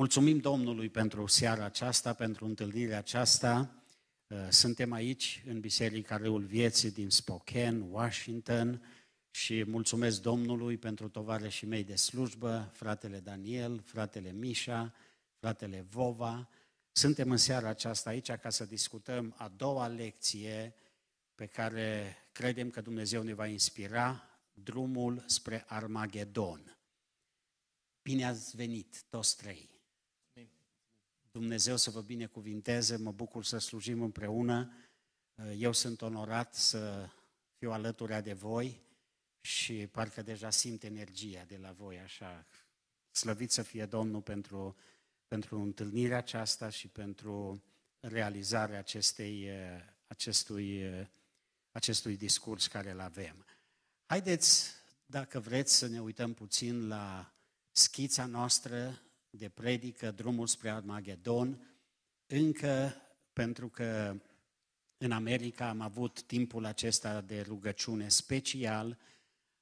Mulțumim Domnului pentru seara aceasta, pentru întâlnirea aceasta. Uh, suntem aici în Biserica Râul Vieții din Spokane, Washington și mulțumesc Domnului pentru tovarășii mei de slujbă, fratele Daniel, fratele Mișa, fratele Vova. Suntem în seara aceasta aici ca să discutăm a doua lecție pe care credem că Dumnezeu ne va inspira, drumul spre Armagedon. Bine ați venit, toți trei! Dumnezeu să vă binecuvinteze, mă bucur să slujim împreună. Eu sunt onorat să fiu alături de voi și parcă deja simt energia de la voi, așa. Slăvit să fie Domnul pentru, pentru întâlnirea aceasta și pentru realizarea acestei, acestui, acestui discurs care îl avem. Haideți, dacă vreți, să ne uităm puțin la schița noastră de predică, drumul spre Armagedon, încă pentru că în America am avut timpul acesta de rugăciune special,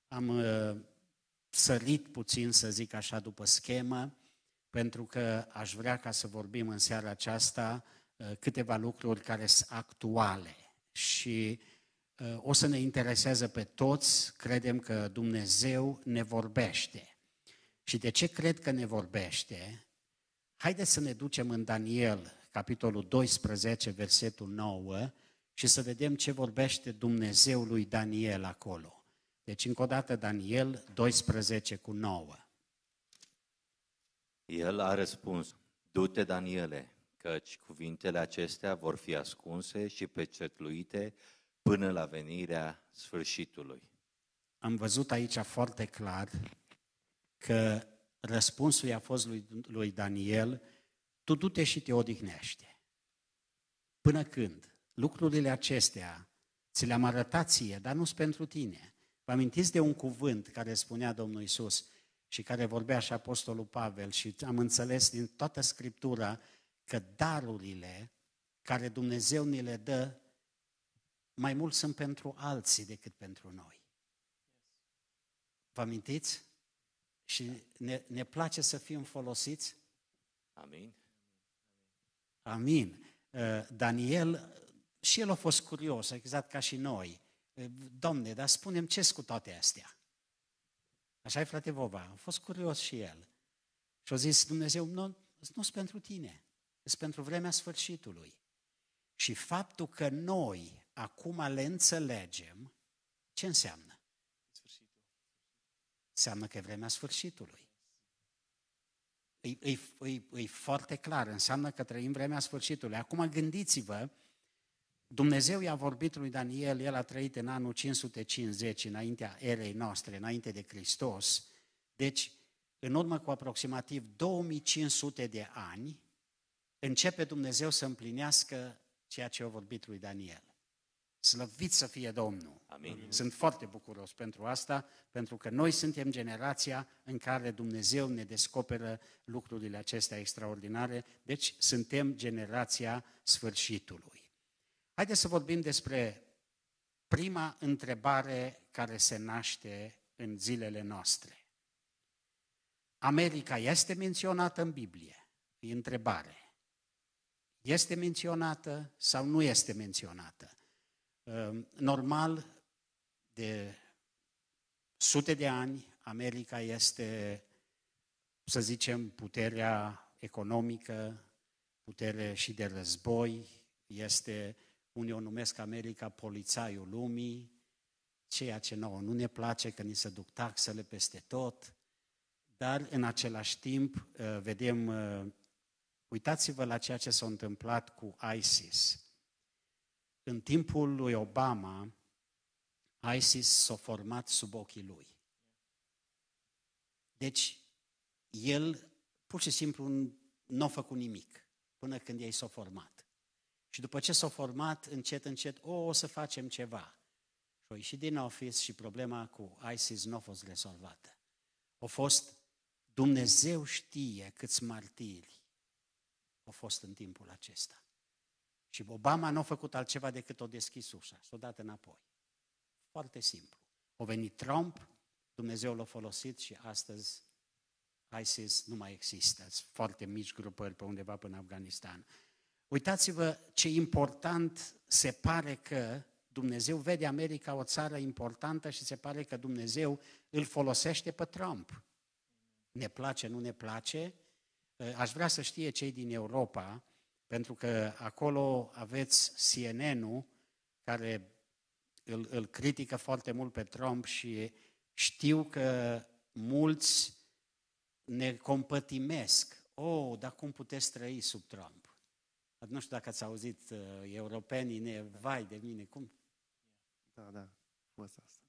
am uh, sărit puțin, să zic așa, după schemă, pentru că aș vrea ca să vorbim în seara aceasta uh, câteva lucruri care sunt actuale și uh, o să ne intereseze pe toți, credem că Dumnezeu ne vorbește. Și de ce cred că ne vorbește? Haideți să ne ducem în Daniel, capitolul 12, versetul 9, și să vedem ce vorbește Dumnezeu lui Daniel acolo. Deci, încă o dată, Daniel 12 cu 9. El a răspuns, du-te, Daniele, căci cuvintele acestea vor fi ascunse și pecetluite până la venirea sfârșitului. Am văzut aici foarte clar că răspunsul i-a fost lui, lui Daniel, tu du-te și te odihnește. Până când? Lucrurile acestea ți le-am arătat ție, dar nu sunt pentru tine. Vă amintiți de un cuvânt care spunea Domnul Isus și care vorbea și Apostolul Pavel și am înțeles din toată Scriptura că darurile care Dumnezeu ni le dă mai mult sunt pentru alții decât pentru noi. Vă amintiți? Și ne, ne place să fim folosiți. Amin. Amin. Uh, Daniel, și el a fost curios, exact ca și noi. Uh, Domne, dar spunem ce cu toate astea? Așa e frate Vova, a fost curios și el. Și a zis, Dumnezeu, nu, nu sunt pentru tine, sunt pentru vremea sfârșitului. Și faptul că noi acum le înțelegem, ce înseamnă? Înseamnă că e vremea sfârșitului. E, e, e, e foarte clar, înseamnă că trăim vremea sfârșitului. Acum gândiți-vă, Dumnezeu i-a vorbit lui Daniel, el a trăit în anul 550, înaintea erei noastre, înainte de Hristos. Deci, în urmă cu aproximativ 2500 de ani, începe Dumnezeu să împlinească ceea ce a vorbit lui Daniel. Slăvit să fie Domnul! Amin. Sunt foarte bucuros pentru asta, pentru că noi suntem generația în care Dumnezeu ne descoperă lucrurile acestea extraordinare, deci suntem generația sfârșitului. Haideți să vorbim despre prima întrebare care se naște în zilele noastre. America este menționată în Biblie? E întrebare. Este menționată sau nu este menționată? Ehm, normal, de sute de ani, America este, să zicem, puterea economică, putere și de război, este, unii o numesc America polițaiul lumii, ceea ce nouă nu ne place, că ni se duc taxele peste tot, dar în același timp eh, vedem, eh, uitați-vă la ceea ce s-a întâmplat cu ISIS. În timpul lui Obama, ISIS s-a format sub ochii lui. Deci, el pur și simplu nu a făcut nimic până când ei s-au format. Și după ce s-au format, încet, încet, o, o să facem ceva. Și au ieșit din office și problema cu ISIS nu a fost rezolvată. A fost, Dumnezeu știe câți martiri au fost în timpul acesta. Și Obama nu a făcut altceva decât o deschis ușa și o dat înapoi. Foarte simplu. O venit Trump, Dumnezeu l-a folosit și astăzi ISIS nu mai există, sunt foarte mici grupări pe undeva până în Afganistan. Uitați-vă ce important se pare că Dumnezeu vede America o țară importantă și se pare că Dumnezeu îl folosește pe Trump. Ne place, nu ne place. Aș vrea să știe cei din Europa, pentru că acolo aveți CNN-ul care îl, îl critică foarte mult pe Trump și știu că mulți ne compătimesc. Oh, dar cum puteți trăi sub Trump? Nu știu dacă ați auzit, uh, europenii ne, vai de mine, cum? Da, da, fost asta.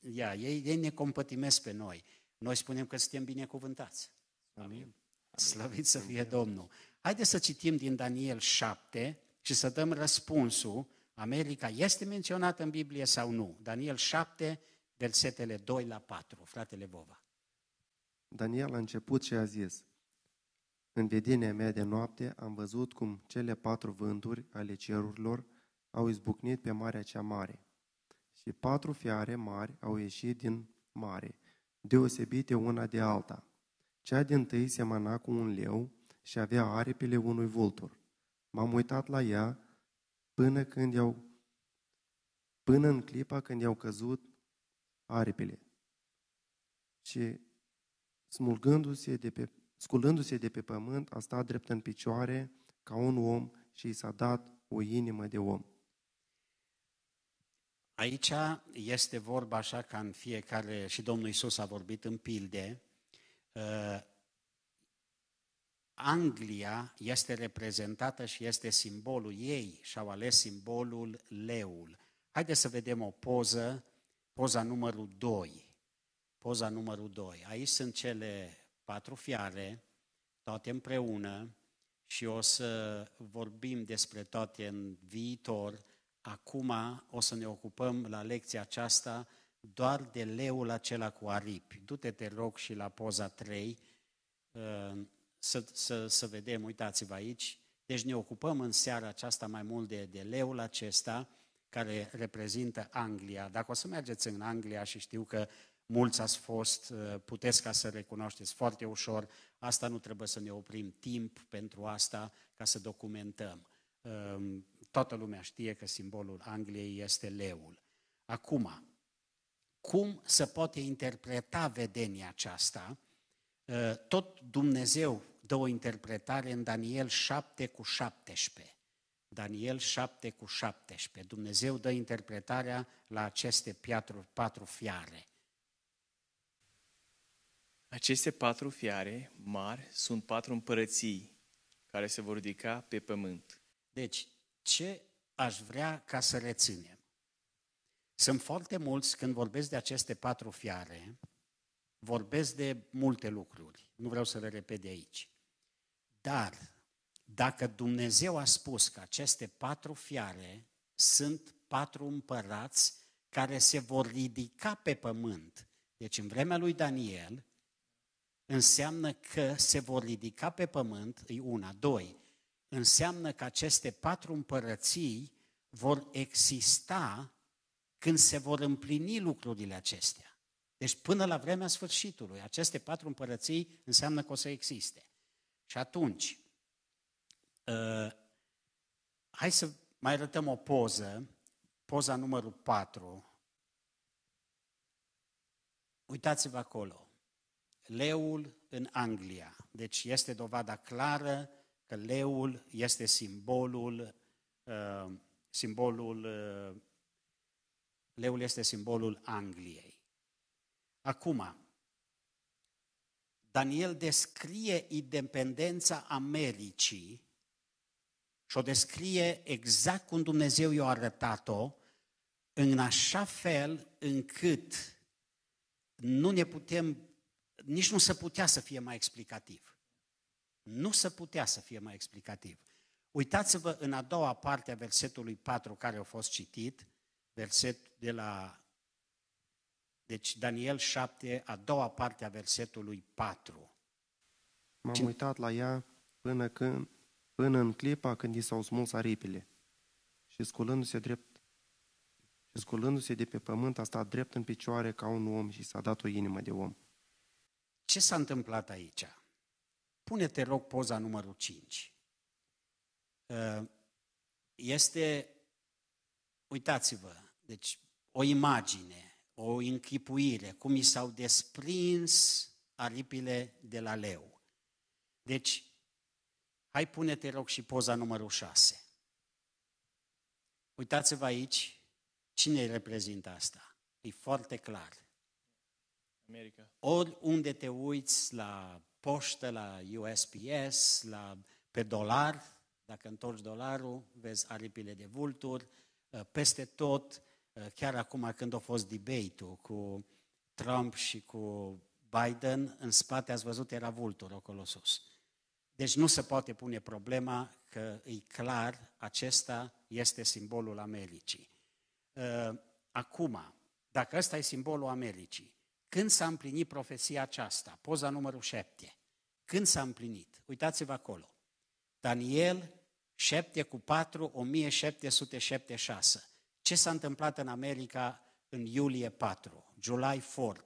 Ia, ei, ei ne compătimesc pe noi. Noi spunem că suntem binecuvântați. Amin. Amin. Slăvit să fie Domnul. Haideți să citim din Daniel 7 și să dăm răspunsul. America este menționată în Biblie sau nu? Daniel 7, versetele 2 la 4. Fratele Vova. Daniel a început și a zis, În vedenia mea de noapte am văzut cum cele patru vânturi ale cerurilor au izbucnit pe marea cea mare și patru fiare mari au ieșit din mare, deosebite una de alta. Cea din tâi semăna cu un leu și avea aripile unui vultur. M-am uitat la ea până când i-au până în clipa când i-au căzut aripile. Și smulgându-se de pe, sculându-se de pe pământ, a stat drept în picioare ca un om și i s-a dat o inimă de om. Aici este vorba așa ca în fiecare, și Domnul Isus a vorbit în pilde, uh, Anglia este reprezentată și este simbolul ei și au ales simbolul leul. Haideți să vedem o poză, poza numărul 2. Poza numărul 2. Aici sunt cele patru fiare, toate împreună și o să vorbim despre toate în viitor. Acum o să ne ocupăm la lecția aceasta doar de leul acela cu aripi. Du-te, te rog, și la poza 3 uh, să, să, să vedem, uitați-vă aici. Deci ne ocupăm în seara aceasta mai mult de, de leul acesta care reprezintă Anglia. Dacă o să mergeți în Anglia și știu că mulți ați fost, uh, puteți ca să recunoașteți foarte ușor, asta nu trebuie să ne oprim timp pentru asta ca să documentăm. Um, toată lumea știe că simbolul Angliei este leul. Acum, cum se poate interpreta vedenia aceasta? Uh, tot Dumnezeu dă o interpretare în Daniel 7 cu 17. Daniel 7 cu 17. Dumnezeu dă interpretarea la aceste patru, patru fiare. Aceste patru fiare mari sunt patru împărății care se vor ridica pe pământ. Deci, ce aș vrea ca să reținem? Sunt foarte mulți, când vorbesc de aceste patru fiare, vorbesc de multe lucruri. Nu vreau să le repet de aici. Dar, dacă Dumnezeu a spus că aceste patru fiare sunt patru împărați care se vor ridica pe pământ, deci în vremea lui Daniel, înseamnă că se vor ridica pe pământ, e una. Doi, înseamnă că aceste patru împărății vor exista când se vor împlini lucrurile acestea. Deci până la vremea sfârșitului, aceste patru împărății înseamnă că o să existe. Și atunci, uh, hai să mai arătăm o poză, poza numărul 4. Uitați-vă acolo. Leul în Anglia. Deci este dovada clară că leul este simbolul, uh, simbolul, uh, leul este simbolul Angliei. Acum, Daniel descrie independența Americii și o descrie exact cum Dumnezeu i-a arătat-o, în așa fel încât nu ne putem, nici nu se putea să fie mai explicativ. Nu se putea să fie mai explicativ. Uitați-vă în a doua parte a versetului 4 care a fost citit, verset de la deci Daniel 7, a doua parte a versetului 4. M-am Cine... uitat la ea până, când, până în clipa când i s-au smuls aripile și sculându-se drept și sculându-se de pe pământ a stat drept în picioare ca un om și s-a dat o inimă de om. Ce s-a întâmplat aici? Pune-te, rog, poza numărul 5. Uh, este, uitați-vă, deci o imagine, o închipuire, cum i s-au desprins aripile de la leu. Deci, hai pune-te, rog, și poza numărul 6. Uitați-vă aici, cine îi reprezintă asta? E foarte clar. America. Oriunde te uiți la poștă, la USPS, la, pe dolar, dacă întorci dolarul, vezi aripile de vulturi, uh, peste tot, uh, chiar acum când a fost debate-ul cu Trump și cu Biden, în spate ați văzut era vultur acolo sus. Deci nu se poate pune problema că e clar, acesta este simbolul Americii. Uh, acum, dacă ăsta e simbolul Americii, când s-a împlinit profeția aceasta? Poza numărul 7. Când s-a împlinit? Uitați-vă acolo. Daniel 7 cu 4, 1776. Ce s-a întâmplat în America în iulie 4, July 4,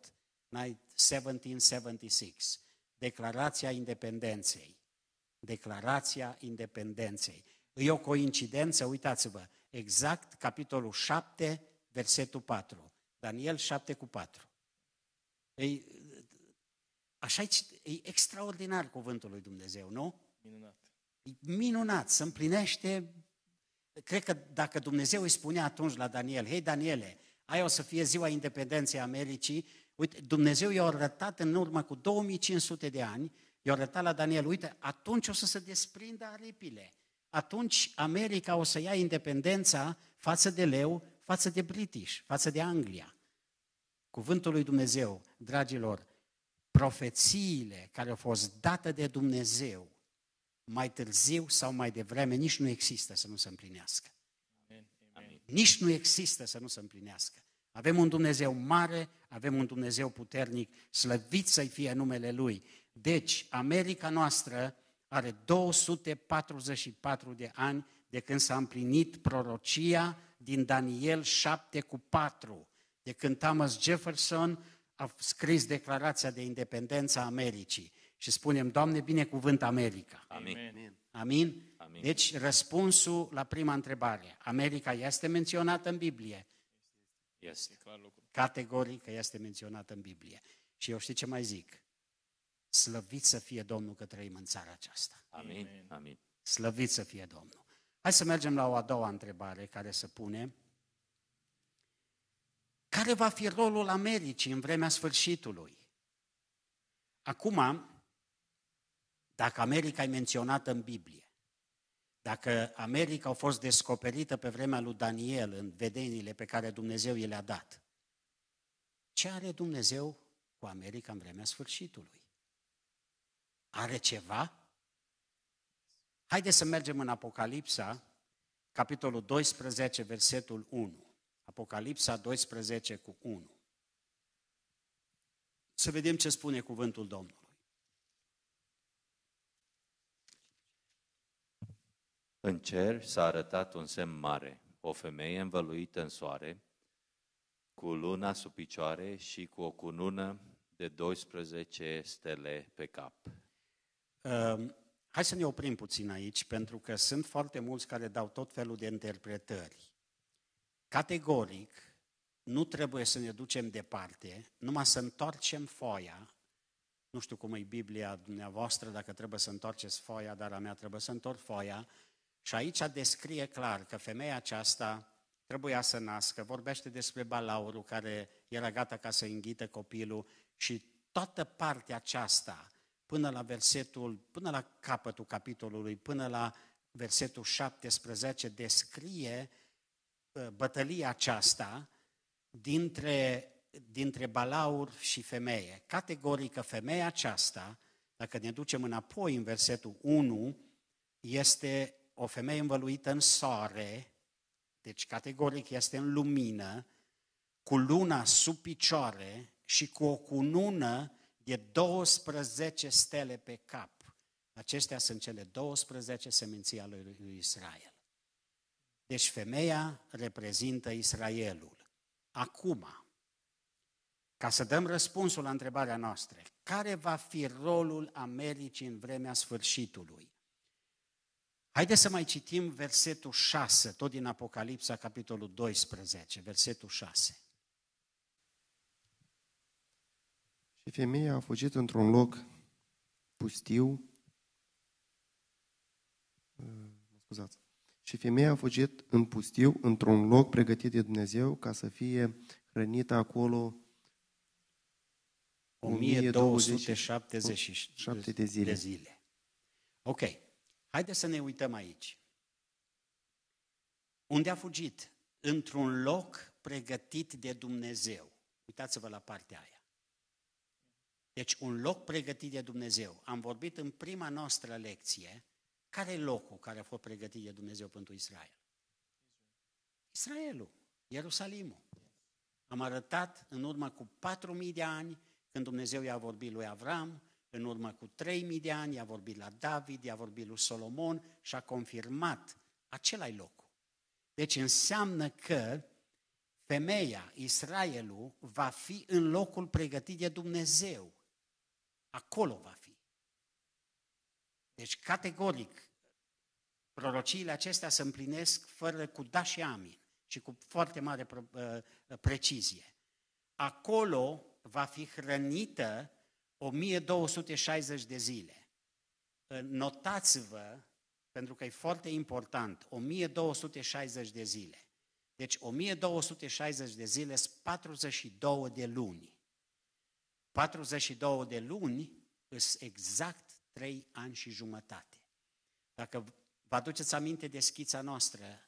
1776? Declarația independenței. Declarația independenței. E o coincidență, uitați-vă, exact capitolul 7, versetul 4. Daniel 7 cu 4. E, așa e, e extraordinar cuvântul lui Dumnezeu, nu? Minunat. E minunat, se împlinește. Cred că dacă Dumnezeu îi spunea atunci la Daniel, hei Daniele, aia o să fie ziua independenței Americii, uite, Dumnezeu i-a arătat în urmă cu 2500 de ani, i-a arătat la Daniel, uite, atunci o să se desprindă aripile. Atunci America o să ia independența față de leu, față de British, față de Anglia. Cuvântul lui Dumnezeu, dragilor, profețiile care au fost date de Dumnezeu, mai târziu sau mai devreme, nici nu există să nu se împlinească. Amen. Amen. Nici nu există să nu se împlinească. Avem un Dumnezeu mare, avem un Dumnezeu puternic, slăvit să-i fie numele Lui. Deci, America noastră are 244 de ani de când s-a împlinit prorocia din Daniel 7 cu 4, de când Thomas Jefferson a scris declarația de independență a Americii. Și spunem, Doamne, binecuvânt America. Amin. Amen. Amin? Amin. Deci, răspunsul la prima întrebare. America este menționată în Biblie. Este. E clar lucru. Categoric că este menționată în Biblie. Și eu știu ce mai zic? Slăvit să fie Domnul că trăim în țara aceasta. Amin. Amen. Amin. Slăvit să fie Domnul. Hai să mergem la o a doua întrebare care se pune. Care va fi rolul Americii în vremea sfârșitului? Acum, dacă America e menționată în Biblie, dacă America a fost descoperită pe vremea lui Daniel în vedeniile pe care Dumnezeu i le-a dat, ce are Dumnezeu cu America în vremea sfârșitului? Are ceva? Haideți să mergem în Apocalipsa, capitolul 12, versetul 1. Apocalipsa 12 cu 1. Să vedem ce spune cuvântul Domnului. În cer s-a arătat un semn mare, o femeie învăluită în soare, cu luna sub picioare și cu o cunună de 12 stele pe cap. Uh, hai să ne oprim puțin aici, pentru că sunt foarte mulți care dau tot felul de interpretări. Categoric, nu trebuie să ne ducem departe, numai să întoarcem foaia. Nu știu cum e Biblia dumneavoastră, dacă trebuie să întoarceți foaia, dar a mea trebuie să întorc foaia. Și aici descrie clar că femeia aceasta trebuia să nască, vorbește despre balaurul care era gata ca să înghită copilul și toată partea aceasta, până la versetul, până la capătul capitolului, până la versetul 17, descrie uh, bătălia aceasta dintre, dintre balaur și femeie. Categorică, femeia aceasta, dacă ne ducem înapoi în versetul 1, este o femeie învăluită în soare, deci categoric este în lumină, cu luna sub picioare și cu o cunună de 12 stele pe cap. Acestea sunt cele 12 seminții ale lui Israel. Deci femeia reprezintă Israelul. Acum, ca să dăm răspunsul la întrebarea noastră, Care va fi rolul Americii în vremea sfârșitului? Haideți să mai citim versetul 6, tot din Apocalipsa, capitolul 12, versetul 6. Și femeia a fugit într-un loc pustiu. Uh, Mă scuzați. Și femeia a fugit în pustiu, într-un loc pregătit de Dumnezeu, ca să fie hrănită acolo 1277 de zile. de zile. Ok. Haideți să ne uităm aici. Unde a fugit? Într-un loc pregătit de Dumnezeu. Uitați-vă la partea aia. Deci un loc pregătit de Dumnezeu. Am vorbit în prima noastră lecție care e locul care a fost pregătit de Dumnezeu pentru Israel. Israelul, Ierusalimul. Am arătat în urmă cu 4.000 de ani când Dumnezeu i-a vorbit lui Avram, în urmă cu 3.000 de ani i-a vorbit la David, i-a vorbit lui Solomon și a confirmat acela loc. Deci înseamnă că femeia, Israelul, va fi în locul pregătit de Dumnezeu. Acolo va fi. Deci, categoric, prorociile acestea se împlinesc fără cu da și amin și cu foarte mare precizie. Acolo va fi hrănită 1260 de zile. Notați-vă, pentru că e foarte important, 1260 de zile. Deci 1260 de zile sunt 42 de luni. 42 de luni sunt exact 3 ani și jumătate. Dacă vă aduceți aminte de schița noastră,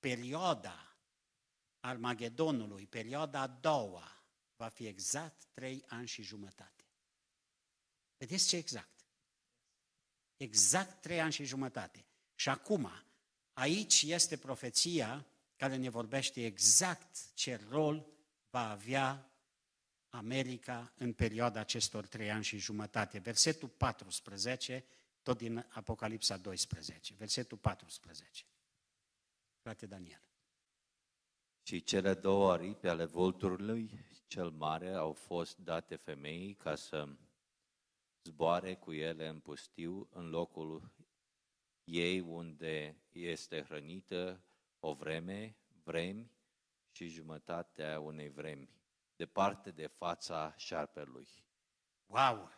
perioada Armagedonului, perioada a doua, va fi exact 3 ani și jumătate. Vedeți ce exact? Exact 3 ani și jumătate. Și acum, aici este profeția care ne vorbește exact ce rol va avea America în perioada acestor trei ani și jumătate. Versetul 14, tot din Apocalipsa 12, versetul 14. Frate Daniel. Și cele două aripi ale vulturului cel mare au fost date femeii ca să zboare cu ele în pustiu, în locul ei unde este hrănită o vreme, vremi și jumătatea unei vremi departe de fața șarpelui. Wow!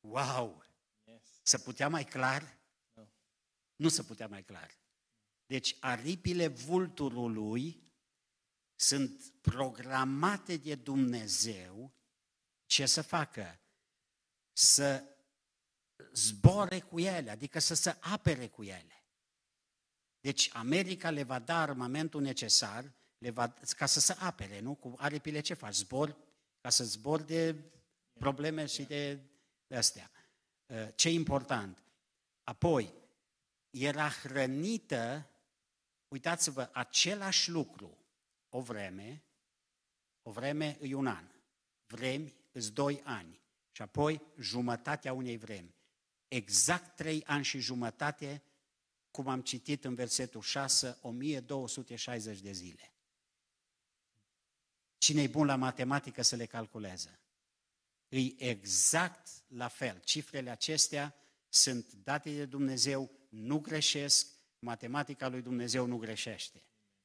Wow! Yes. Să putea mai clar? No. Nu se putea mai clar. Deci aripile vulturului sunt programate de Dumnezeu ce să facă? Să zbore cu ele, adică să se apere cu ele. Deci America le va da armamentul necesar le va, ca să se apere, nu? Cu aripile ce faci? Zbor, ca să zbor de probleme și de, de astea. Uh, ce important. Apoi, era hrănită, uitați-vă, același lucru, o vreme, o vreme e un an, vremi îți doi ani și apoi jumătatea unei vremi. Exact trei ani și jumătate, cum am citit în versetul 6, 1260 de zile. Cine e bun la matematică să le calculeze? E exact la fel. Cifrele acestea sunt date de Dumnezeu, nu greșesc, matematica lui Dumnezeu nu greșește.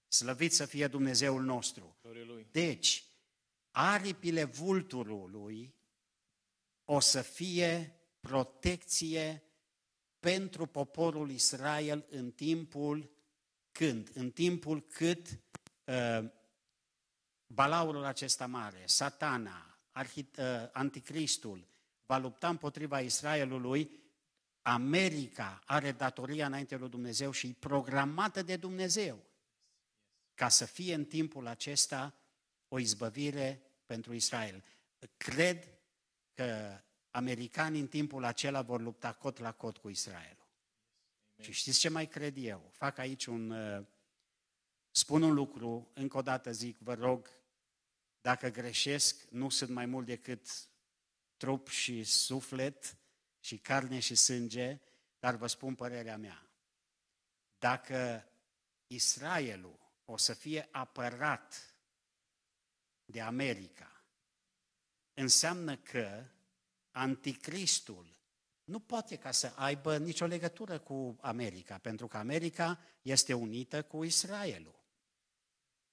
Slăvit să fie Dumnezeul nostru. Deci, aripile vulturului o să fie protecție pentru poporul Israel în timpul când? În timpul cât uh, balaurul acesta mare, satana, arhit, uh, anticristul, va lupta împotriva Israelului, America are datoria înainte lui Dumnezeu și e programată de Dumnezeu ca să fie în timpul acesta o izbăvire pentru Israel. Cred că americanii în timpul acela vor lupta cot la cot cu Israelul. Și știți ce mai cred eu? Fac aici un... Uh, spun un lucru, încă o dată zic, vă rog, dacă greșesc, nu sunt mai mult decât trup și suflet și carne și sânge, dar vă spun părerea mea. Dacă Israelul o să fie apărat de America, înseamnă că anticristul nu poate ca să aibă nicio legătură cu America, pentru că America este unită cu Israelul.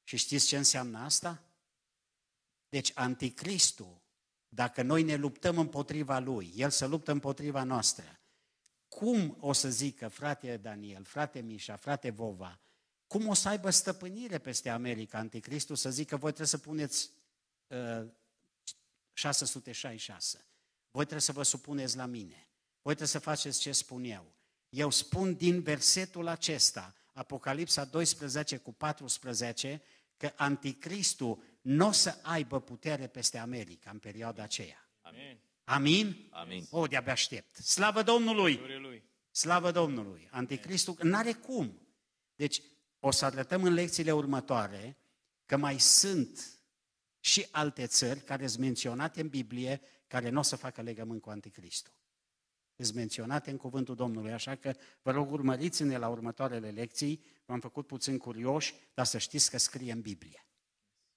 Și știți ce înseamnă asta? Deci anticristul, dacă noi ne luptăm împotriva lui, el să luptă împotriva noastră, cum o să zică frate Daniel, frate Mișa, frate Vova, cum o să aibă stăpânire peste America anticristul să zică voi trebuie să puneți uh, 666, voi trebuie să vă supuneți la mine, voi trebuie să faceți ce spun eu. Eu spun din versetul acesta, Apocalipsa 12 cu 14, că anticristul nu o să aibă putere peste America în perioada aceea. Amin. Amin? Amin. O, de-abia aștept. Slavă Domnului! Glorie lui. Slavă Domnului! Anticristul n-are cum. Deci, o să arătăm în lecțiile următoare că mai sunt și alte țări care sunt menționate în Biblie care nu o să facă legământ cu Anticristul. Sunt menționate în cuvântul Domnului, așa că vă rog urmăriți-ne la următoarele lecții, v-am făcut puțin curioși, dar să știți că scrie în Biblie.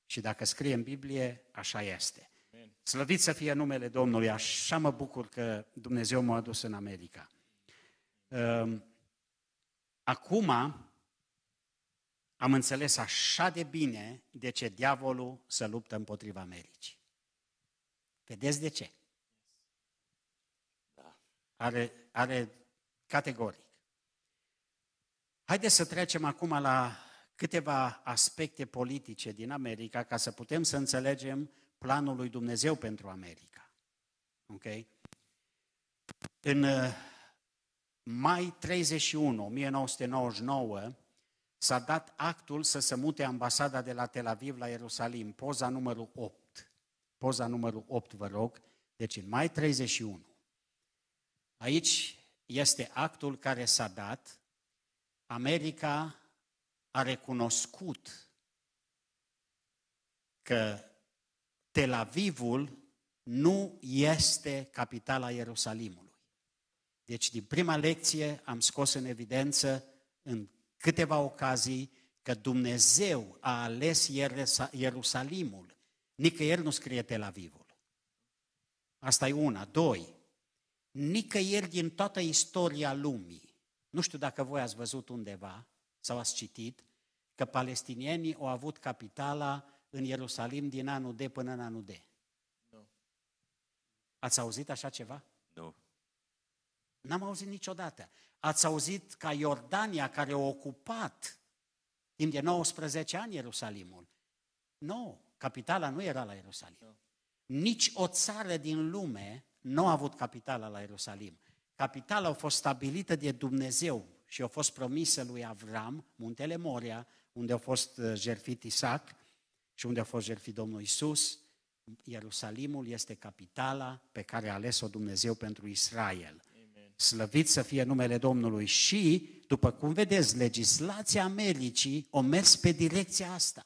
Și dacă scrie în Biblie, așa este. Slăvit să fie numele Domnului, așa mă bucur că Dumnezeu m-a adus în America. Ehm, Acum am înțeles așa de bine de ce diavolul se luptă împotriva Americii. Vedeți de ce? Are, are categoric. Haideți să trecem acum la câteva aspecte politice din America ca să putem să înțelegem planul lui Dumnezeu pentru America. Ok? În uh, mai 31, 1999, s-a dat actul să se mute ambasada de la Tel Aviv la Ierusalim, poza numărul 8. Poza numărul 8, vă rog. Deci în mai 31. Aici este actul care s-a dat. America a recunoscut că Tel Avivul nu este capitala Ierusalimului. Deci, din prima lecție am scos în evidență în câteva ocazii că Dumnezeu a ales Ierusalimul. Nicăieri nu scrie Tel Avivul. Asta e una. Doi, nicăieri din toată istoria lumii, nu știu dacă voi ați văzut undeva sau ați citit, că palestinienii au avut capitala în Ierusalim din anul D până în anul D. Nu. Ați auzit așa ceva? Nu. N-am auzit niciodată. Ați auzit ca Iordania, care a ocupat timp de 19 ani Ierusalimul. Nu, capitala nu era la Ierusalim. Nu. Nici o țară din lume nu a avut capitala la Ierusalim. Capitala a fost stabilită de Dumnezeu și a fost promisă lui Avram, muntele Moria, unde a fost uh, jertfit Isaac și unde a fost jertfit Domnul Isus. Ierusalimul este capitala pe care a ales-o Dumnezeu pentru Israel. Amen. Slăvit să fie numele Domnului și, după cum vedeți, legislația Americii o mers pe direcția asta.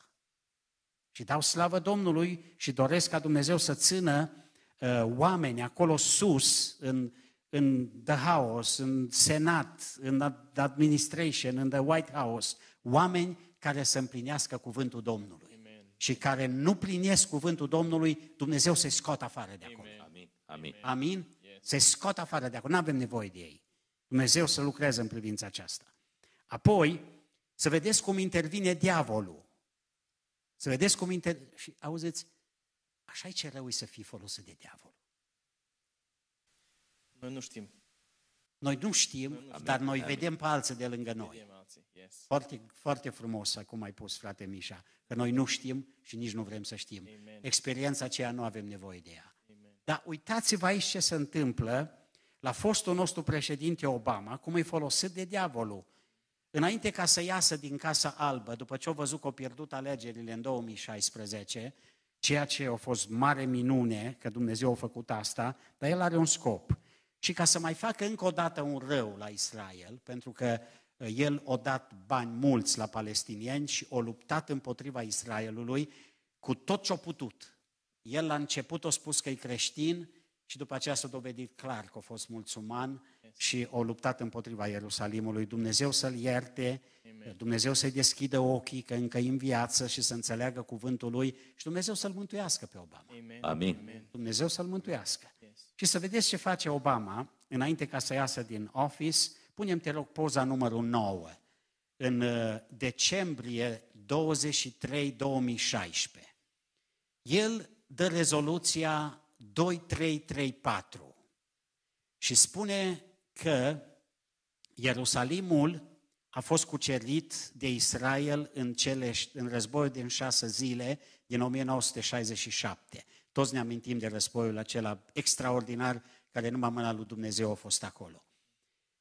Și dau slavă Domnului și doresc ca Dumnezeu să țină uh, oameni acolo sus, în, în The House, în Senat, în Administration, în The White House, oameni care să împlinească cuvântul Domnului. Amen. Și care nu plinesc cuvântul Domnului, Dumnezeu să-i scoată afară de acolo. Amen. Amin. Amin. Amin? Yes. Se scot afară de acolo, nu avem nevoie de ei. Dumnezeu să lucreze în privința aceasta. Apoi, să vedeți cum intervine diavolul. Să vedeți cum intervine... Și auziți, așa e ce rău e să fii folosit de diavol. Noi nu știm. Noi nu știm, Noi nu știm. dar noi Amin. vedem pe alții de lângă noi. Vedem alții. Yes. Foarte, foarte frumos acum ai pus, frate Mișa, că noi nu știm și nici nu vrem să știm. Amen. Experiența aceea nu avem nevoie de ea. Amen. Dar uitați-vă aici ce se întâmplă la fostul nostru președinte Obama, cum e folosit de diavolul. Înainte ca să iasă din Casa Albă, după ce au văzut că au pierdut alegerile în 2016, ceea ce a fost mare minune, că Dumnezeu a făcut asta, dar el are un scop. Și ca să mai facă încă o dată un rău la Israel, pentru că uh, el a dat bani mulți la palestinieni și a luptat împotriva Israelului cu tot ce a putut. El la început a spus că e creștin și după aceea s-a dovedit clar că a fost mulțuman și a luptat împotriva Ierusalimului. Dumnezeu să-l ierte, Amen. Dumnezeu să-i deschidă ochii, că încă e în viață și să înțeleagă cuvântul lui și Dumnezeu să-l mântuiască pe Obama. Amen. Amin. Amen. Dumnezeu să-l mântuiască. Yes. Și să vedeți ce face Obama, înainte ca să iasă din office, punem, te rog, poza numărul 9, în uh, decembrie 23 2016. El dă rezoluția 2334 și spune că Ierusalimul a fost cucerit de Israel în, cele, în războiul din șase zile din 1967. Toți ne amintim de războiul acela extraordinar care numai mâna lui Dumnezeu a fost acolo.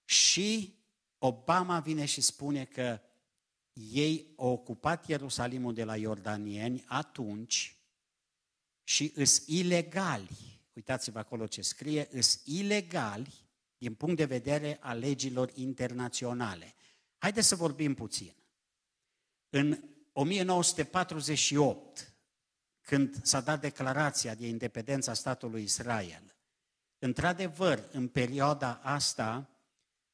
Și Obama vine și spune că ei au ocupat Ierusalimul de la iordanieni atunci și îs ilegali. Uitați-vă acolo ce scrie, îs ilegali din punct de vedere a legilor internaționale. Haideți să vorbim puțin. În 1948, când s-a dat declarația de independență a statului Israel, într-adevăr, în perioada asta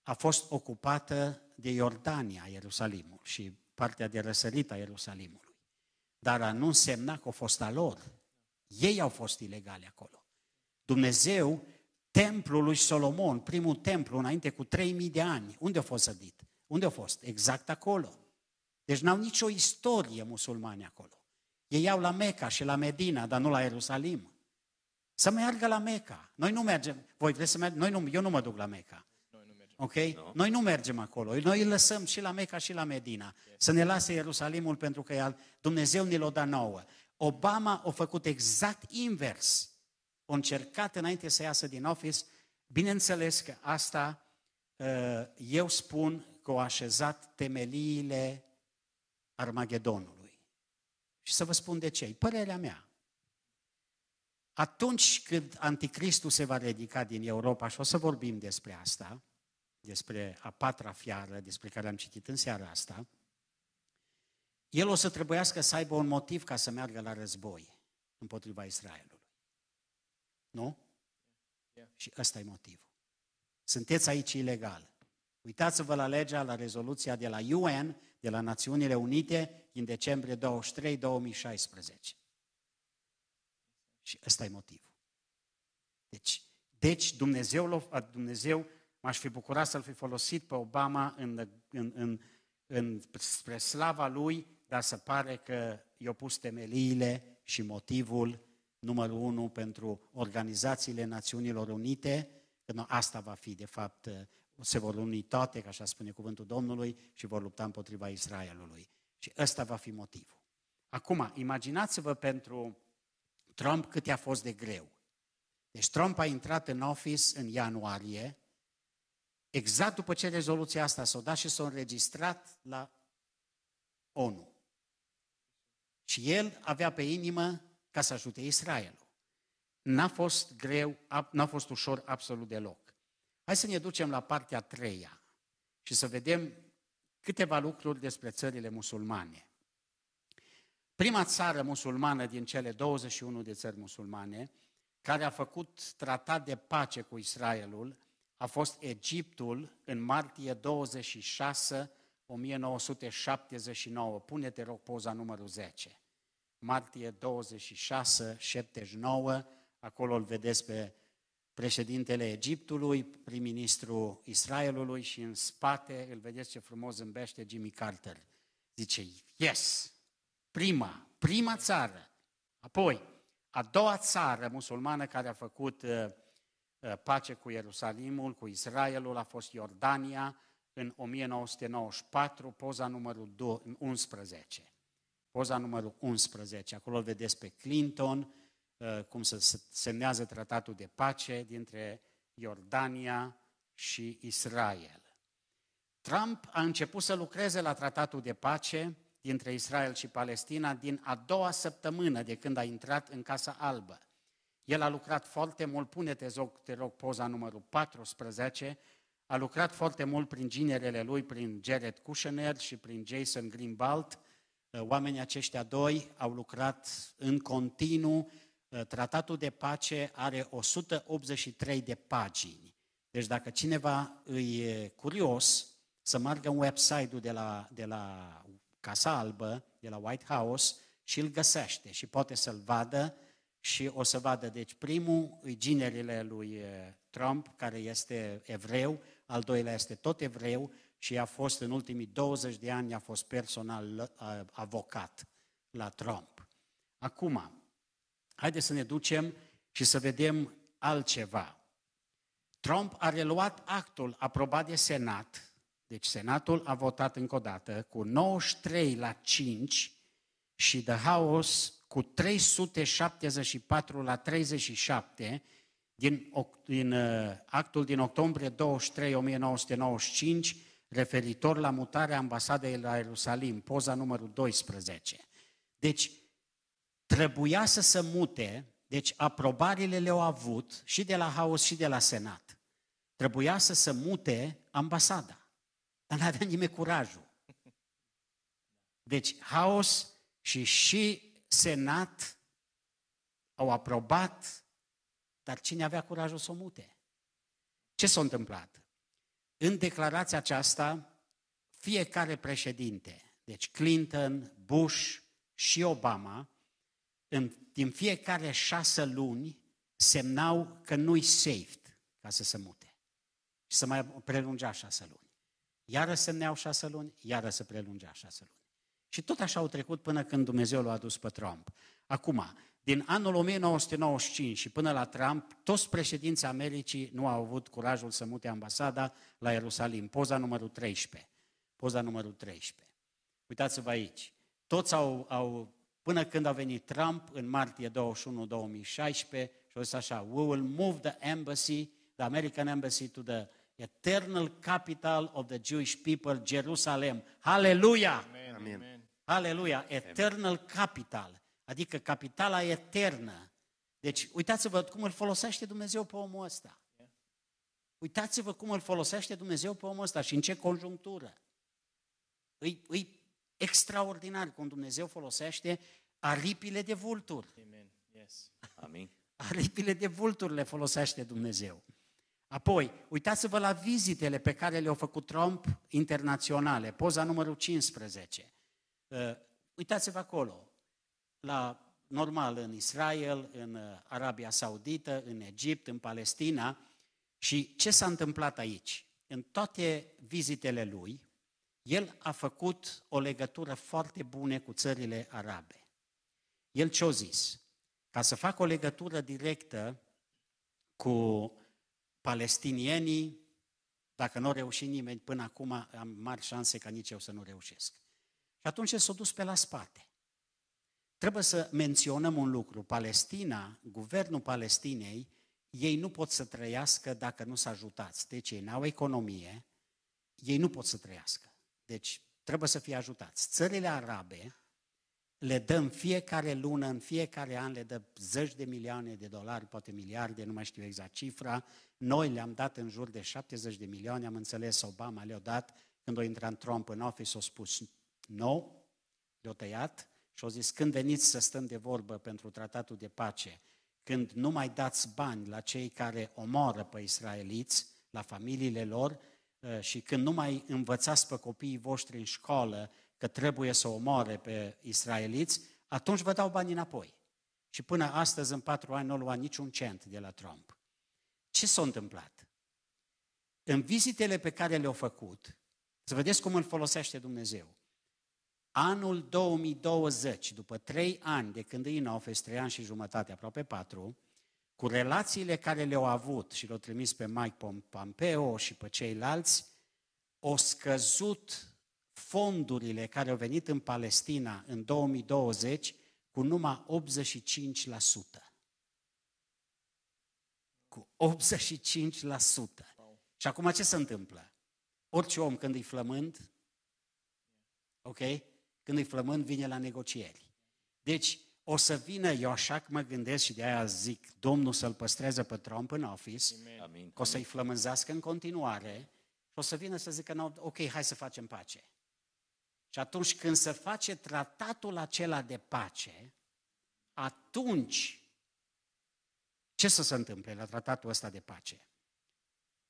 a fost ocupată de Iordania, Ierusalimul, și partea de răsărit a Ierusalimului. Dar nu însemna că a fost a lor. Ei au fost ilegali acolo. Dumnezeu, templul lui Solomon, primul templu înainte cu 3000 de ani, unde a fost sădit? Unde a fost? Exact acolo. Deci n-au nicio istorie musulmani acolo. Ei au la Meca și la Medina, dar nu la Ierusalim. Să meargă la Meca. Noi nu mergem. Voi vreți să mergem? Noi nu, eu nu mă duc la Meca. Ok? No. Noi nu mergem acolo. Noi îl lăsăm și la Meca și la Medina. Să ne lase Ierusalimul pentru că Dumnezeu ne l-o da nouă. Obama a făcut exact invers. A încercat înainte să iasă din office. Bineînțeles că asta uh, eu spun că au așezat temeliile Armagedonului. Și să vă spun de ce. părerea mea. Atunci când Anticristul se va ridica din Europa, și o să vorbim despre asta, despre a patra fiară, despre care am citit în seara asta, el o să trebuiască să aibă un motiv ca să meargă la război împotriva Israelului. Nu? Yeah. Și ăsta e motivul. Sunteți aici ilegal. Uitați-vă la legea, la rezoluția de la UN, de la Națiunile Unite, din decembrie 23, 2016. Și ăsta e motivul. Deci, deci Dumnezeu, Dumnezeu m-aș fi bucurat să-l fi folosit pe Obama în, în, în, în, spre slava lui, dar se pare că i-a pus temeliile și motivul numărul unu pentru organizațiile Națiunilor Unite, că asta va fi, de fapt, se vor uni toate, ca așa spune cuvântul Domnului, și vor lupta împotriva Israelului. Și ăsta va fi motivul. Acum, imaginați-vă pentru Trump cât i-a fost de greu. Deci Trump a intrat în office în ianuarie, exact după ce rezoluția asta s-a dat și s-a înregistrat la ONU. Și el avea pe inimă ca să ajute Israelul. N-a fost greu, n-a fost ușor absolut deloc. Hai să ne ducem la partea a treia și să vedem câteva lucruri despre țările musulmane. Prima țară musulmană din cele 21 de țări musulmane care a făcut tratat de pace cu Israelul a fost Egiptul în martie 26, 1979. Pune-te, rog, poza numărul 10. Martie 26, 79, acolo îl vedeți pe președintele Egiptului, prim-ministru Israelului și în spate îl vedeți ce frumos zâmbește Jimmy Carter. Zice, yes, prima, prima țară. Apoi, a doua țară musulmană care a făcut uh, uh pace cu Ierusalimul, cu Israelul, a fost Iordania în 1994, poza numărul 11. Poza numărul 11, acolo îl vedeți pe Clinton, Uh, cum se semnează tratatul de pace dintre Iordania și Israel. Trump a început să lucreze la tratatul de pace dintre Israel și Palestina din a doua săptămână de când a intrat în Casa Albă. El a lucrat foarte mult, pune-te, rog, te rog, poza numărul 14, a lucrat foarte mult prin ginerele lui, prin Jared Kushner și prin Jason Greenblatt. Uh, oamenii aceștia doi au lucrat în continuu Uh, tratatul de pace are 183 de pagini. Deci dacă cineva îi e curios să meargă în website-ul de la, de la Casa Albă, de la White House și îl găsește și poate să-l vadă și o să vadă, deci primul e ginerile lui eh, Trump, care este evreu, al doilea este tot evreu și a fost în ultimii 20 de ani, a fost personal eh, avocat la Trump. Acum, haideți să ne ducem și să vedem altceva. Trump a reluat actul aprobat de Senat, deci Senatul a votat încă o dată cu 93 la 5 și The House cu 374 la 37 din, din uh, actul din octombrie 23, 1995, referitor la mutarea ambasadei la Ierusalim, poza numărul 12. Deci, trebuia să se mute, deci aprobarile le-au avut și de la House și de la Senat. Trebuia să se mute ambasada, dar n-avea nimeni curajul. Deci, House și și Senat au aprobat, dar cine avea curajul să o mute? Ce s-a întâmplat? În declarația aceasta, fiecare președinte, deci Clinton, Bush și Obama, în, din fiecare șase luni, semnau că nu-i safe ca să se mute. Și să mai prelungea șase luni. Iară semneau șase luni, iară să prelungea șase luni. Și tot așa au trecut până când Dumnezeu l-a adus pe Trump. Acum, din anul 1995 și până la Trump, toți președinții Americii nu au avut curajul să mute ambasada la Ierusalim. Poza numărul 13. Poza numărul 13. Uitați-vă aici. Toți au, au până când a venit Trump în martie 21 2016 și au zis așa, we will move the embassy, the American embassy to the eternal capital of the Jewish people, Jerusalem. Hallelujah! Amen. Amen. Aleluia, eternal capital, adică capitala eternă. Deci, uitați-vă cum îl folosește Dumnezeu pe omul ăsta. Uitați-vă cum îl folosește Dumnezeu pe omul ăsta și în ce conjunctură. Îi, îi extraordinar cum Dumnezeu folosește aripile de vulturi. Amen. Yes. Amin. Aripile de vulturi le folosește Dumnezeu. Apoi, uitați-vă la vizitele pe care le-au făcut Trump internaționale, poza numărul 15. Uh, uitați-vă acolo, la normal în Israel, în uh, Arabia Saudită, în Egipt, în Palestina. Și ce s-a întâmplat aici? În toate vizitele lui, el a făcut o legătură foarte bună cu țările arabe. El ce-a zis? Ca să facă o legătură directă cu palestinienii, dacă nu a reușit nimeni până acum, am mari șanse ca nici eu să nu reușesc. Și atunci s-a dus pe la spate. Trebuie să menționăm un lucru. Palestina, guvernul Palestinei, ei nu pot să trăiască dacă nu sunt ajutați. Deci ei n-au economie, ei nu pot să trăiască. Deci trebuie să fie ajutați. Țările arabe le dăm fiecare lună, în fiecare an le dă zeci de milioane de dolari, poate miliarde, nu mai știu exact cifra. Noi le-am dat în jur de 70 de milioane, am înțeles, Obama le-a dat, când a intrat Trump în office, a spus No, le-au tăiat și au zis, când veniți să stăm de vorbă pentru tratatul de pace, când nu mai dați bani la cei care omoară pe israeliți, la familiile lor, ă, și când nu mai învățați pe copiii voștri în școală că trebuie să omoare pe israeliți, atunci vă dau bani înapoi. Și până astăzi, în patru ani, nu au luat niciun cent de la Trump. Ce s-a întâmplat? În vizitele pe care le-au făcut, să vedeți cum îl folosește Dumnezeu. Anul 2020, după trei ani de când e în office, trei ani și jumătate, aproape patru, cu relațiile care le-au avut și le-au trimis pe Mike Pompeo și pe ceilalți, au scăzut fondurile care au venit în Palestina în 2020 cu numai 85%. Cu 85%. Și acum ce se întâmplă? Orice om când îi flământ, ok? Când îi flămând, vine la negocieri. Deci, o să vină, eu așa că mă gândesc și de aia zic, Domnul să-l păstreze pe Trump în office, Amin. că o să-i flămânzească în continuare și o să vină să zică, no, ok, hai să facem pace. Și atunci când se face tratatul acela de pace, atunci ce să se întâmple la tratatul ăsta de pace?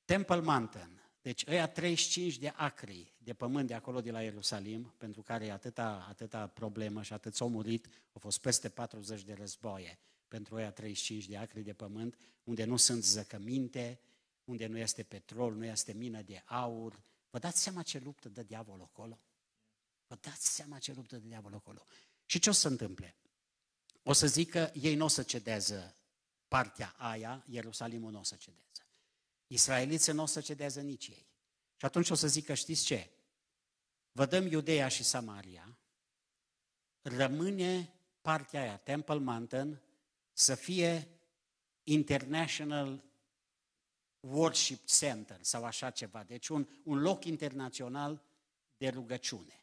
Temple Mountain, deci ăia 35 de acri de pământ de acolo de la Ierusalim, pentru care e atâta, atâta problemă și atât s-au murit, au fost peste 40 de războaie pentru ăia 35 de acri de pământ, unde nu sunt zăcăminte, unde nu este petrol, nu este mină de aur. Vă dați seama ce luptă dă diavolul acolo? Vă dați seama ce luptă de diavolul acolo. Și ce o să se întâmple? O să zică, ei nu o să cedeze partea aia, Ierusalimul nu o să cedeze. Israeliții nu o să cedeze nici ei. Și atunci o să zică, știți ce? Vă dăm Iudeea și Samaria, rămâne partea aia, Temple Mountain, să fie International Worship Center sau așa ceva. Deci un, un loc internațional de rugăciune.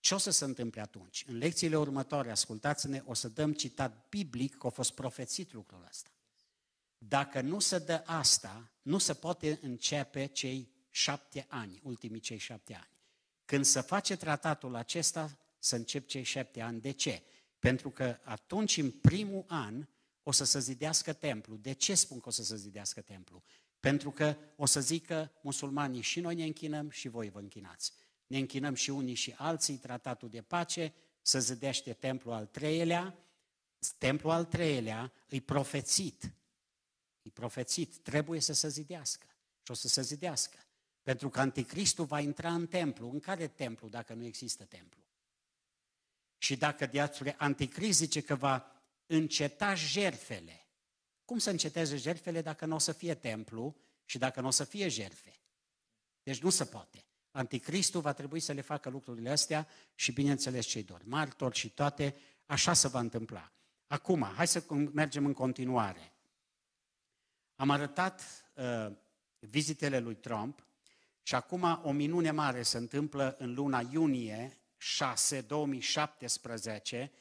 Ce o să se întâmple atunci? În lecțiile următoare, ascultați-ne, o să dăm citat biblic că a fost profețit lucrul ăsta. Dacă nu se dă asta, nu se poate începe cei șapte ani, ultimii cei șapte ani. Când se face tratatul acesta, să încep cei șapte ani. De ce? Pentru că atunci, în primul an, o să se zidească templu. De ce spun că o să se zidească templu? Pentru că o să zică musulmanii și noi ne închinăm și voi vă închinați. Ne închinăm și unii și alții, tratatul de pace, să zidește templul al treilea. Templul al treilea îi profețit. Îi profețit, trebuie să se zidească. Și o să se zidească. Pentru că anticristul va intra în templu. În care templu dacă nu există templu? Și dacă diațule anticrist zice că va înceta jerfele, cum să înceteze jerfele dacă nu o să fie templu și dacă nu o să fie jerfe? Deci nu se poate. Anticristul va trebui să le facă lucrurile astea și bineînțeles cei doi martori și toate, așa se va întâmpla. Acum, hai să mergem în continuare. Am arătat uh, vizitele lui Trump și acum o minune mare se întâmplă în luna iunie 6, 2017,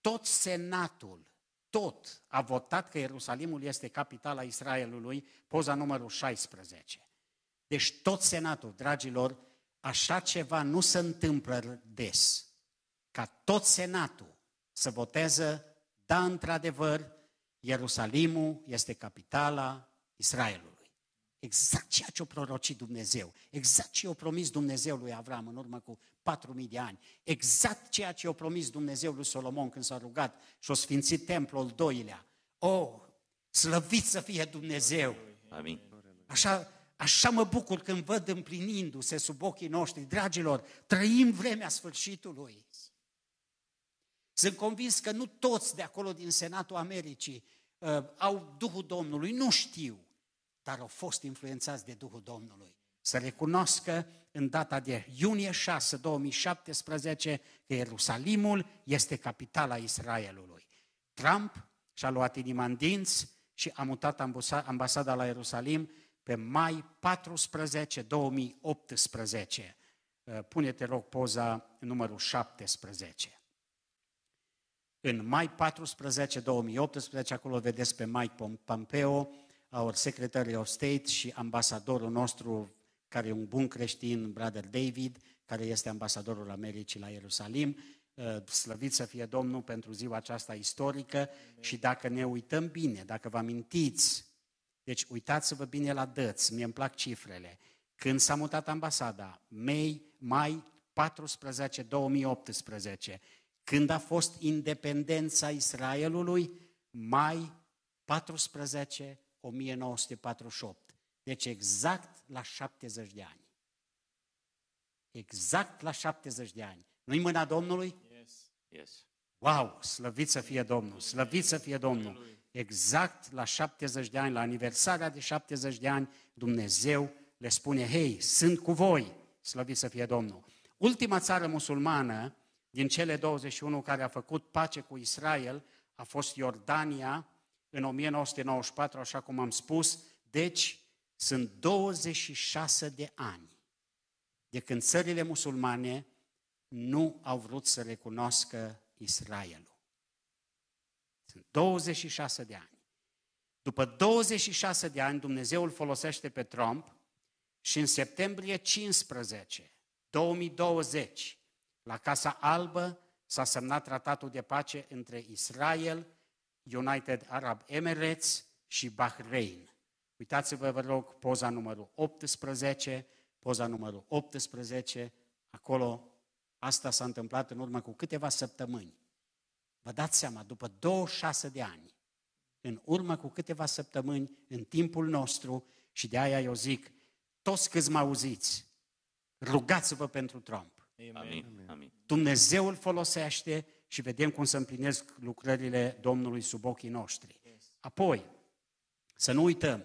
tot Senatul, tot a votat că Ierusalimul este capitala Israelului, poza numărul 16. Deci tot Senatul, dragilor, așa ceva nu se întâmplă des. Ca tot Senatul să voteze, da, într-adevăr, Ierusalimul este capitala Israelului. Exact ceea ce a prorocit Dumnezeu, exact ce a promis Dumnezeu lui Avram în urmă cu 4.000 de ani, exact ceea ce a promis Dumnezeu lui Solomon când s-a rugat și a sfințit templul doilea. Oh, slăvit să fie Dumnezeu! Amin. Așa, așa mă bucur când văd împlinindu-se sub ochii noștri. Dragilor, trăim vremea sfârșitului. Sunt convins că nu toți de acolo din Senatul Americii uh, au Duhul Domnului, nu știu dar au fost influențați de Duhul Domnului. Să recunoască în data de iunie 6, 2017, că Ierusalimul este capitala Israelului. Trump și-a luat inima în dinți și a mutat ambasada la Ierusalim pe mai 14, 2018. Uh, pune-te, rog, poza numărul 17. În mai 14, 2018, acolo vedeți pe Mike Pompeo, our Secretary of State și ambasadorul nostru, care e un bun creștin, Brother David, care este ambasadorul Americii la Ierusalim. Uh, slăvit să fie Domnul pentru ziua aceasta istorică și dacă ne uităm bine, dacă vă amintiți, deci uitați-vă bine la dăți, mie îmi plac cifrele. Când s-a mutat ambasada, mai, mai 14, 2018, când a fost independența Israelului, mai 14, 1948. Deci exact la 70 de ani. Exact la 70 de ani. Nu-i mâna Domnului? Yes. Yes. Wow, slăvit să fie Domnul, slăvit să fie Domnul. Exact la 70 de ani, la aniversarea de 70 de ani, Dumnezeu le spune, hei, sunt cu voi, slăvit să fie Domnul. Ultima țară musulmană din cele 21 care a făcut pace cu Israel a fost Iordania, în 1994, așa cum am spus, deci sunt 26 de ani de când țările musulmane nu au vrut să recunoască Israelul. Sunt 26 de ani. După 26 de ani, Dumnezeu îl folosește pe Trump și în septembrie 15, 2020, la Casa Albă s-a semnat tratatul de pace între Israel United Arab Emirates și Bahrain. Uitați-vă, vă rog, poza numărul 18, poza numărul 18, acolo asta s-a întâmplat în urmă cu câteva săptămâni. Vă dați seama, după 26 de ani, în urmă cu câteva săptămâni, în timpul nostru, și de aia eu zic, toți câți mă auziți, rugați-vă pentru Trump. Amin. Amin. Dumnezeu îl folosește și vedem cum se împlinesc lucrările Domnului sub ochii noștri. Apoi, să nu uităm,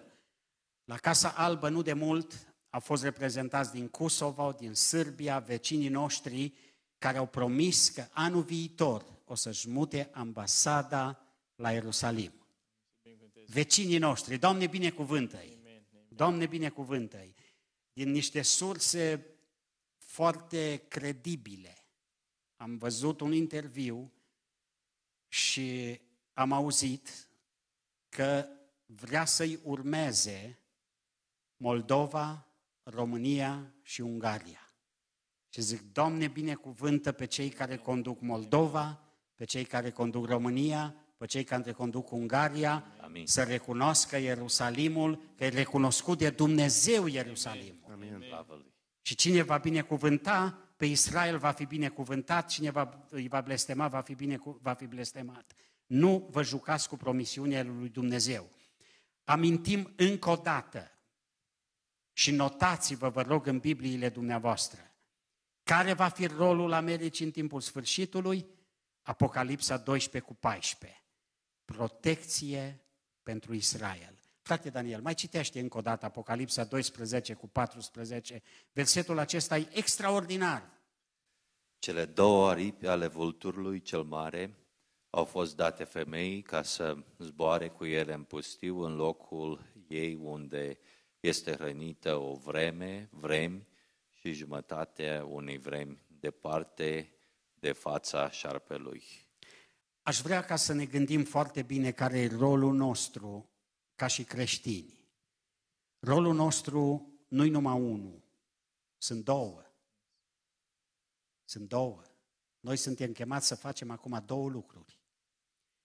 la Casa Albă nu de mult au fost reprezentați din Kosovo, din Sârbia, vecinii noștri care au promis că anul viitor o să-și mute ambasada la Ierusalim. Vecinii noștri, Doamne binecuvântă-i! Doamne binecuvântă-i! Din niște surse foarte credibile. Am văzut un interviu și am auzit că vrea să-i urmeze Moldova, România și Ungaria. Și zic, Doamne, binecuvântă pe cei care conduc Moldova, pe cei care conduc România, pe cei care conduc Ungaria, Amin. să recunoscă Ierusalimul, că e recunoscut de Dumnezeu Ierusalimul. Amin. Slavă Lui. Și cine va binecuvânta pe Israel va fi binecuvântat, cine va, îi va blestema va fi, bine, va fi blestemat. Nu vă jucați cu promisiunea lui Dumnezeu. Amintim încă o dată și notați-vă, vă rog, în Bibliile dumneavoastră, care va fi rolul Americii în timpul sfârșitului? Apocalipsa 12 cu 14. Protecție pentru Israel. Frate Daniel, mai citește încă o dată Apocalipsa 12 cu 14. Versetul acesta e extraordinar. Cele două aripi ale vulturului cel mare au fost date femeii ca să zboare cu ele în pustiu în locul ei unde este hrănită o vreme, vremi și jumătate unei vremi departe de fața șarpelui. Aș vrea ca să ne gândim foarte bine care e rolul nostru ca și creștini. Rolul nostru nu-i numai unul, sunt două. Sunt două. Noi suntem chemați să facem acum două lucruri.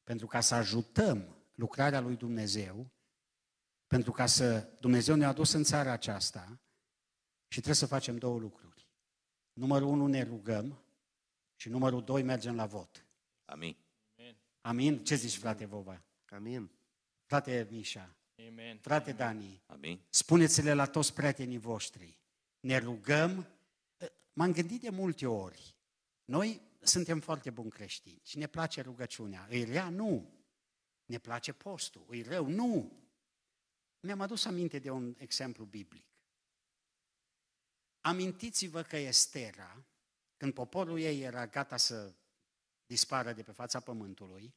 Pentru ca să ajutăm lucrarea lui Dumnezeu, pentru ca să Dumnezeu ne-a adus în țara aceasta și trebuie să facem două lucruri. Numărul unu ne rugăm și numărul doi mergem la vot. Amin. Amin? Ce zici, frate Vova? Amin. Frate Mișa? Amen. Frate Dani? Amin. Spuneți-le la toți prietenii voștri. Ne rugăm. M-am gândit de multe ori. Noi suntem foarte buni creștini și ne place rugăciunea. Îi rea? Nu. Ne place postul. Îi rău? Nu. Mi-am adus aminte de un exemplu biblic. Amintiți-vă că Estera, când poporul ei era gata să dispară de pe fața pământului,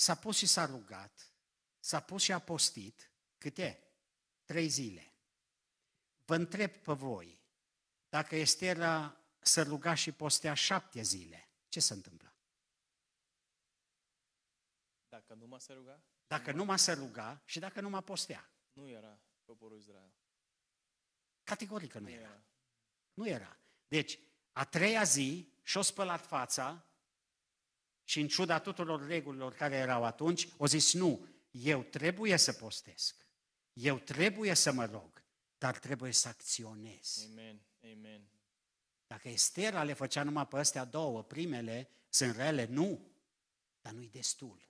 s-a pus și s-a rugat, s-a pus și a postit, câte? Trei zile. Vă întreb pe voi, dacă Estera să ruga și postea șapte zile, ce se întâmplă? Dacă nu m-a să ruga, Dacă nu m-a să ruga și dacă nu m-a postea. nu era poporul Israel. Categorică nu Nu era. era. Nu era. Deci, a treia zi și-o spălat fața și în ciuda tuturor regulilor care erau atunci, o zis, nu, eu trebuie să postesc, eu trebuie să mă rog, dar trebuie să acționez. Amen. Amen. Dacă Estera le făcea numai pe astea două, primele sunt rele, nu, dar nu-i destul.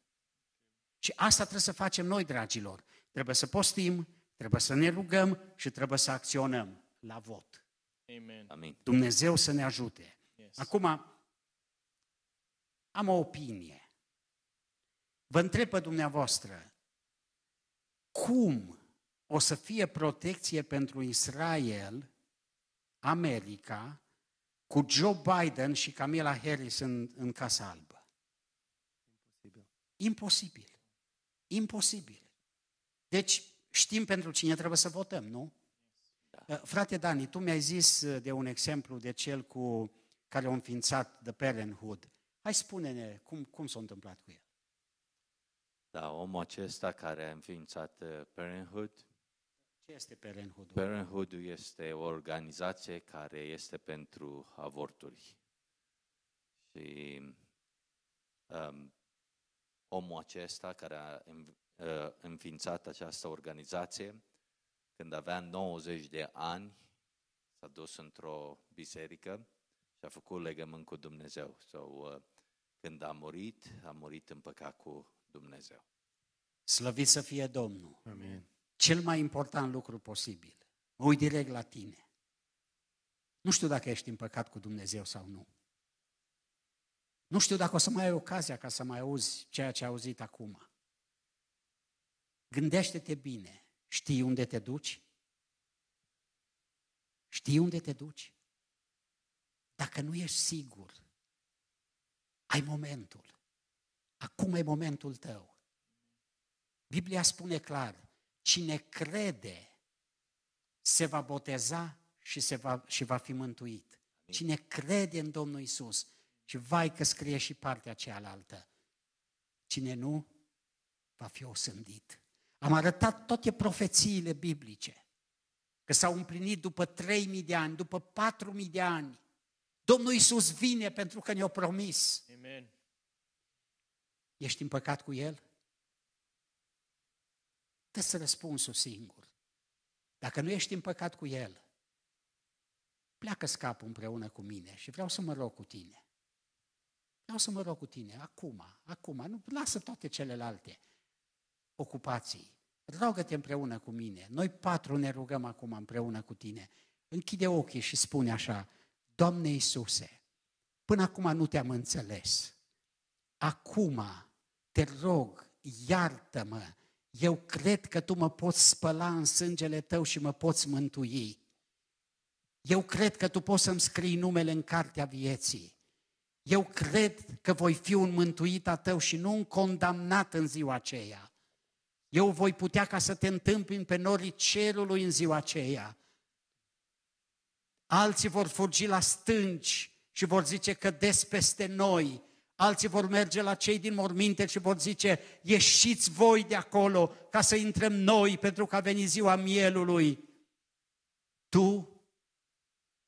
Și asta trebuie să facem noi, dragilor. Trebuie să postim, trebuie să ne rugăm și trebuie să acționăm la vot. Amen. Amin. Dumnezeu să ne ajute. Yes. Acum, am o opinie. Vă întreb pe dumneavoastră, cum o să fie protecție pentru Israel, America, cu Joe Biden și Camila Harris în, în Casa Albă? Imposibil. Imposibil. Imposibil. Deci, știm pentru cine trebuie să votăm, nu? Da. Frate Dani, tu mi-ai zis uh, de un exemplu de cel cu care a înființat The Parenthood. Hai spune-ne cum, cum s-a întâmplat cu el. Da, omul acesta care a înființat uh, Parenthood, Ce este Parenthood? Parenthood este o organizație care este pentru avorturi. Și um, omul acesta care a înv- uh, înființat această organizație, când avea 90 de ani, s-a dus într-o biserică și a făcut legământ cu Dumnezeu. So, uh, când a murit, a murit în păcat cu Dumnezeu. Slăvit să fie Domnul. Amin. Cel mai important lucru posibil. Mă uit direct la tine. Nu știu dacă ești în păcat cu Dumnezeu sau nu. Nu știu dacă o să mai ai ocazia ca să mai auzi ceea ce ai auzit acum. Gândește-te bine. Știi unde te duci? Știi unde te duci? Dacă nu ești sigur, ai momentul. Acum e momentul tău. Biblia spune clar, cine crede se va boteza și, se va, și va fi mântuit. Cine crede în Domnul Isus, și vai că scrie și partea cealaltă, cine nu, va fi osândit. Am arătat toate profețiile biblice, că s-au împlinit după 3000 de ani, după 4000 de ani. Domnul Isus vine pentru că ne-a promis. Amen. Ești în păcat cu El? Dă să răspunsul singur. Dacă nu ești în păcat cu El, pleacă scapul împreună cu mine și vreau să mă rog cu tine. Vreau să mă rog cu tine, acum, acum, nu, lasă toate celelalte ocupații. Rogă-te împreună cu mine. Noi patru ne rugăm acum împreună cu tine. Închide ochii și spune așa, Doamne Iisuse, până acum nu te-am înțeles. Acum te rog, iartă-mă. Eu cred că tu mă poți spăla în sângele tău și mă poți mântui. Eu cred că tu poți să-mi scrii numele în cartea vieții. Eu cred că voi fi un mântuit a tău și nu un condamnat în ziua aceea. Eu voi putea ca să te întâmpin pe norii cerului în ziua aceea. Alții vor fugi la stânci și vor zice că des peste noi. Alții vor merge la cei din morminte și vor zice, ieșiți voi de acolo ca să intrăm noi pentru că a venit ziua mielului. Tu,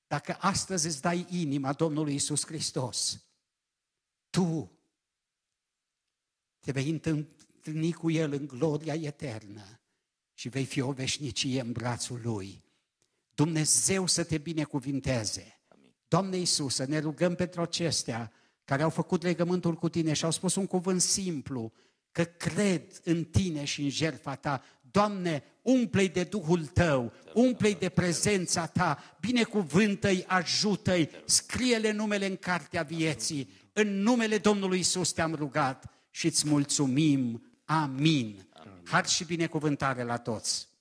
dacă astăzi îți dai inima Domnului Isus Hristos, tu te vei întâlni cu El în gloria eternă și vei fi o veșnicie în brațul Lui. Dumnezeu să te binecuvinteze. Doamne Iisus, să ne rugăm pentru acestea care au făcut legământul cu tine și au spus un cuvânt simplu, că cred în tine și în jertfa ta. Doamne, umple-i de Duhul tău, umple-i de prezența ta, binecuvântă-i, ajută-i, scrie-le numele în cartea vieții. În numele Domnului Isus te-am rugat și îți mulțumim. Amin. Har și binecuvântare la toți.